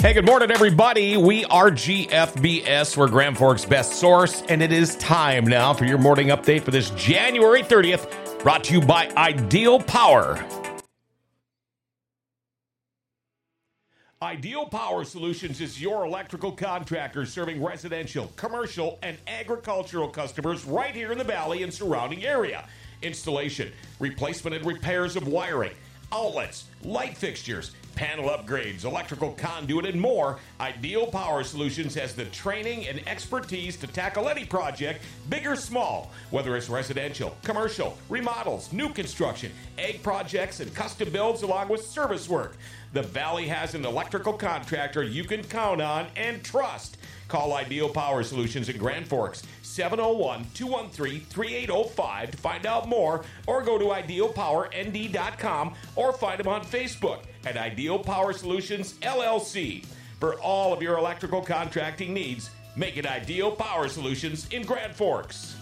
Hey, good morning, everybody. We are GFBS. We're Grand Forks' best source, and it is time now for your morning update for this January 30th, brought to you by Ideal Power. Ideal Power Solutions is your electrical contractor serving residential, commercial, and agricultural customers right here in the valley and surrounding area. Installation, replacement, and repairs of wiring, outlets, light fixtures panel upgrades, electrical conduit, and more, Ideal Power Solutions has the training and expertise to tackle any project, big or small, whether it's residential, commercial, remodels, new construction, ag projects, and custom builds, along with service work. The Valley has an electrical contractor you can count on and trust. Call Ideal Power Solutions in Grand Forks 701 213 3805 to find out more or go to idealpowernd.com or find them on Facebook at Ideal Power Solutions LLC. For all of your electrical contracting needs, make it Ideal Power Solutions in Grand Forks.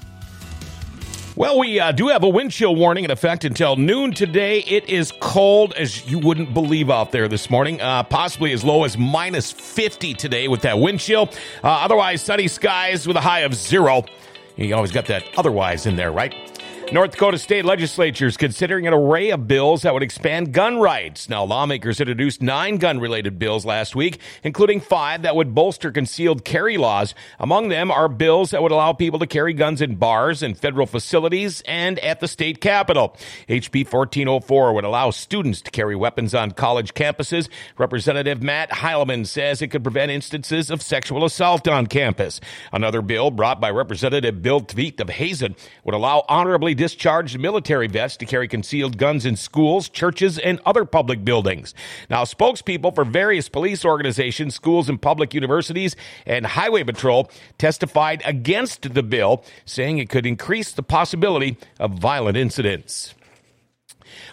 Well, we uh, do have a wind chill warning in effect until noon today. It is cold as you wouldn't believe out there this morning, uh, possibly as low as minus 50 today with that wind chill. Uh, otherwise, sunny skies with a high of zero. You always got that otherwise in there, right? North Dakota state legislature is considering an array of bills that would expand gun rights. Now, lawmakers introduced nine gun related bills last week, including five that would bolster concealed carry laws. Among them are bills that would allow people to carry guns in bars and federal facilities and at the state capitol. HB 1404 would allow students to carry weapons on college campuses. Representative Matt Heilman says it could prevent instances of sexual assault on campus. Another bill brought by Representative Bill Tveit of Hazen would allow honorably discharged military vets to carry concealed guns in schools, churches, and other public buildings. Now, spokespeople for various police organizations, schools, and public universities and Highway Patrol testified against the bill, saying it could increase the possibility of violent incidents.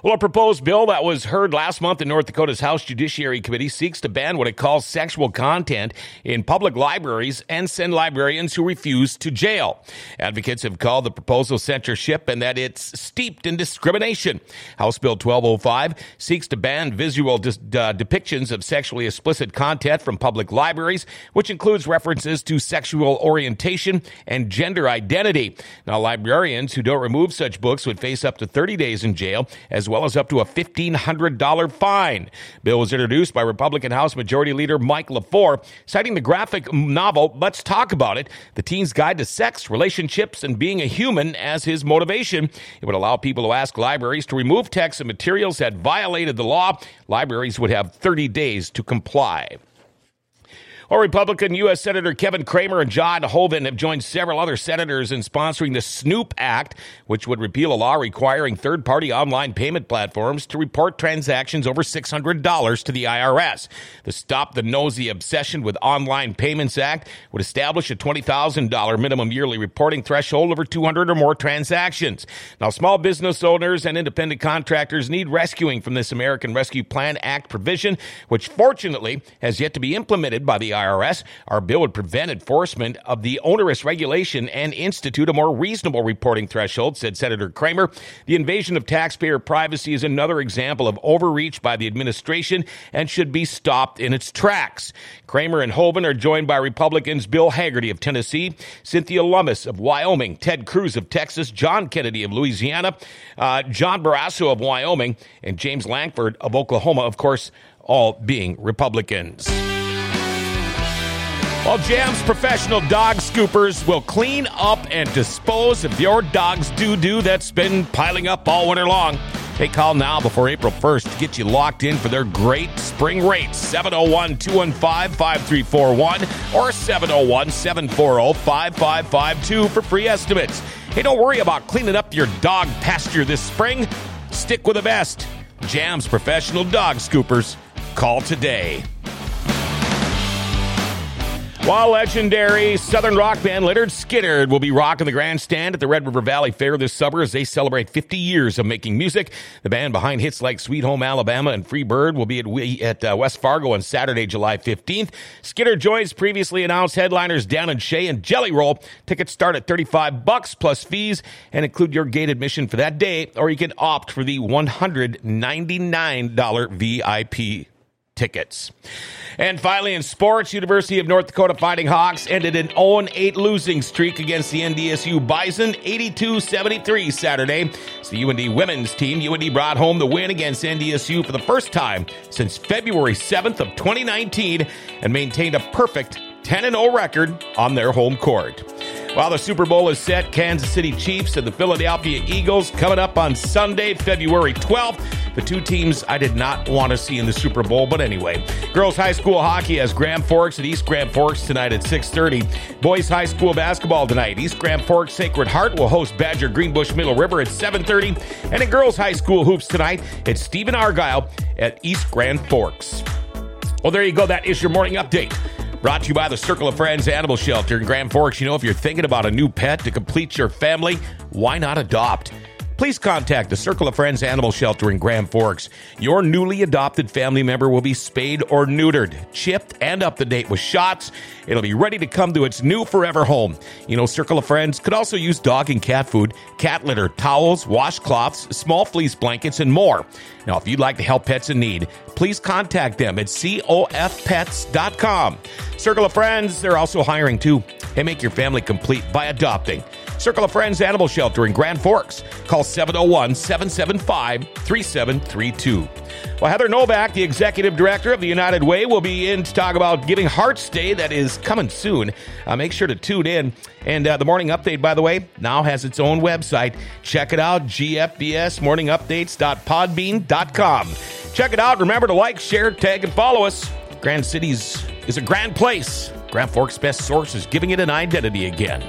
Well, a proposed bill that was heard last month in North Dakota's House Judiciary Committee seeks to ban what it calls sexual content in public libraries and send librarians who refuse to jail. Advocates have called the proposal censorship and that it's steeped in discrimination. House Bill 1205 seeks to ban visual dis- uh, depictions of sexually explicit content from public libraries, which includes references to sexual orientation and gender identity. Now, librarians who don't remove such books would face up to 30 days in jail as well as up to a $1,500 fine. Bill was introduced by Republican House Majority Leader Mike Lefor, citing the graphic novel Let's Talk About It, the teen's guide to sex, relationships, and being a human as his motivation. It would allow people to ask libraries to remove texts and materials that violated the law. Libraries would have 30 days to comply. Or Republican U.S. Senator Kevin Cramer and John Hoeven have joined several other senators in sponsoring the Snoop Act, which would repeal a law requiring third party online payment platforms to report transactions over $600 to the IRS. The Stop the Nosy Obsession with Online Payments Act would establish a $20,000 minimum yearly reporting threshold over 200 or more transactions. Now, small business owners and independent contractors need rescuing from this American Rescue Plan Act provision, which fortunately has yet to be implemented by the IRS. Our bill would prevent enforcement of the onerous regulation and institute a more reasonable reporting threshold, said Senator Cramer. The invasion of taxpayer privacy is another example of overreach by the administration and should be stopped in its tracks. Cramer and Hoeven are joined by Republicans Bill Hagerty of Tennessee, Cynthia Lummis of Wyoming, Ted Cruz of Texas, John Kennedy of Louisiana, uh, John Barrasso of Wyoming, and James Lankford of Oklahoma, of course, all being Republicans. Well, Jam's professional dog scoopers will clean up and dispose of your dog's doo doo that's been piling up all winter long. They call now before April 1st to get you locked in for their great spring rates. 701 215 5341 or 701 740 5552 for free estimates. Hey, don't worry about cleaning up your dog pasture this spring. Stick with the best. Jam's professional dog scoopers. Call today. While legendary Southern rock band Lynyrd Skynyrd will be rocking the grandstand at the Red River Valley Fair this summer as they celebrate 50 years of making music. The band behind hits like Sweet Home Alabama and Free Bird will be at, at uh, West Fargo on Saturday, July 15th. Skynyrd joins previously announced headliners Dan and Shay and Jelly Roll. Tickets start at 35 bucks plus fees and include your gate admission for that day, or you can opt for the $199 VIP tickets. And finally, in sports, University of North Dakota Fighting Hawks ended an 0 8 losing streak against the NDSU Bison 82 73 Saturday. It's the UND women's team. UND brought home the win against NDSU for the first time since February 7th of 2019 and maintained a perfect 10 0 record on their home court. While the Super Bowl is set, Kansas City Chiefs and the Philadelphia Eagles coming up on Sunday, February 12th. The two teams I did not want to see in the Super Bowl, but anyway. Girls high school hockey has Grand Forks at East Grand Forks tonight at 6:30. Boys high school basketball tonight. East Grand Forks Sacred Heart will host Badger Greenbush Middle River at 7:30, and in girls high school hoops tonight, it's Stephen Argyle at East Grand Forks. Well, there you go. That is your morning update. Brought to you by the Circle of Friends Animal Shelter in Grand Forks. You know, if you're thinking about a new pet to complete your family, why not adopt? Please contact the Circle of Friends Animal Shelter in Grand Forks. Your newly adopted family member will be spayed or neutered, chipped, and up to date with shots. It'll be ready to come to its new forever home. You know, Circle of Friends could also use dog and cat food, cat litter, towels, washcloths, small fleece blankets, and more. Now, if you'd like to help pets in need, please contact them at cofpets.com. Circle of Friends, they're also hiring too. They make your family complete by adopting. Circle of Friends Animal Shelter in Grand Forks. Call 701 775 3732. Well, Heather Novak, the executive director of the United Way, will be in to talk about Giving Hearts Day that is coming soon. Uh, make sure to tune in. And uh, the morning update, by the way, now has its own website. Check it out, gfbsmorningupdates.podbean.com. Check it out. Remember to like, share, tag, and follow us. Grand Cities is a grand place. Grand Forks' best source is giving it an identity again.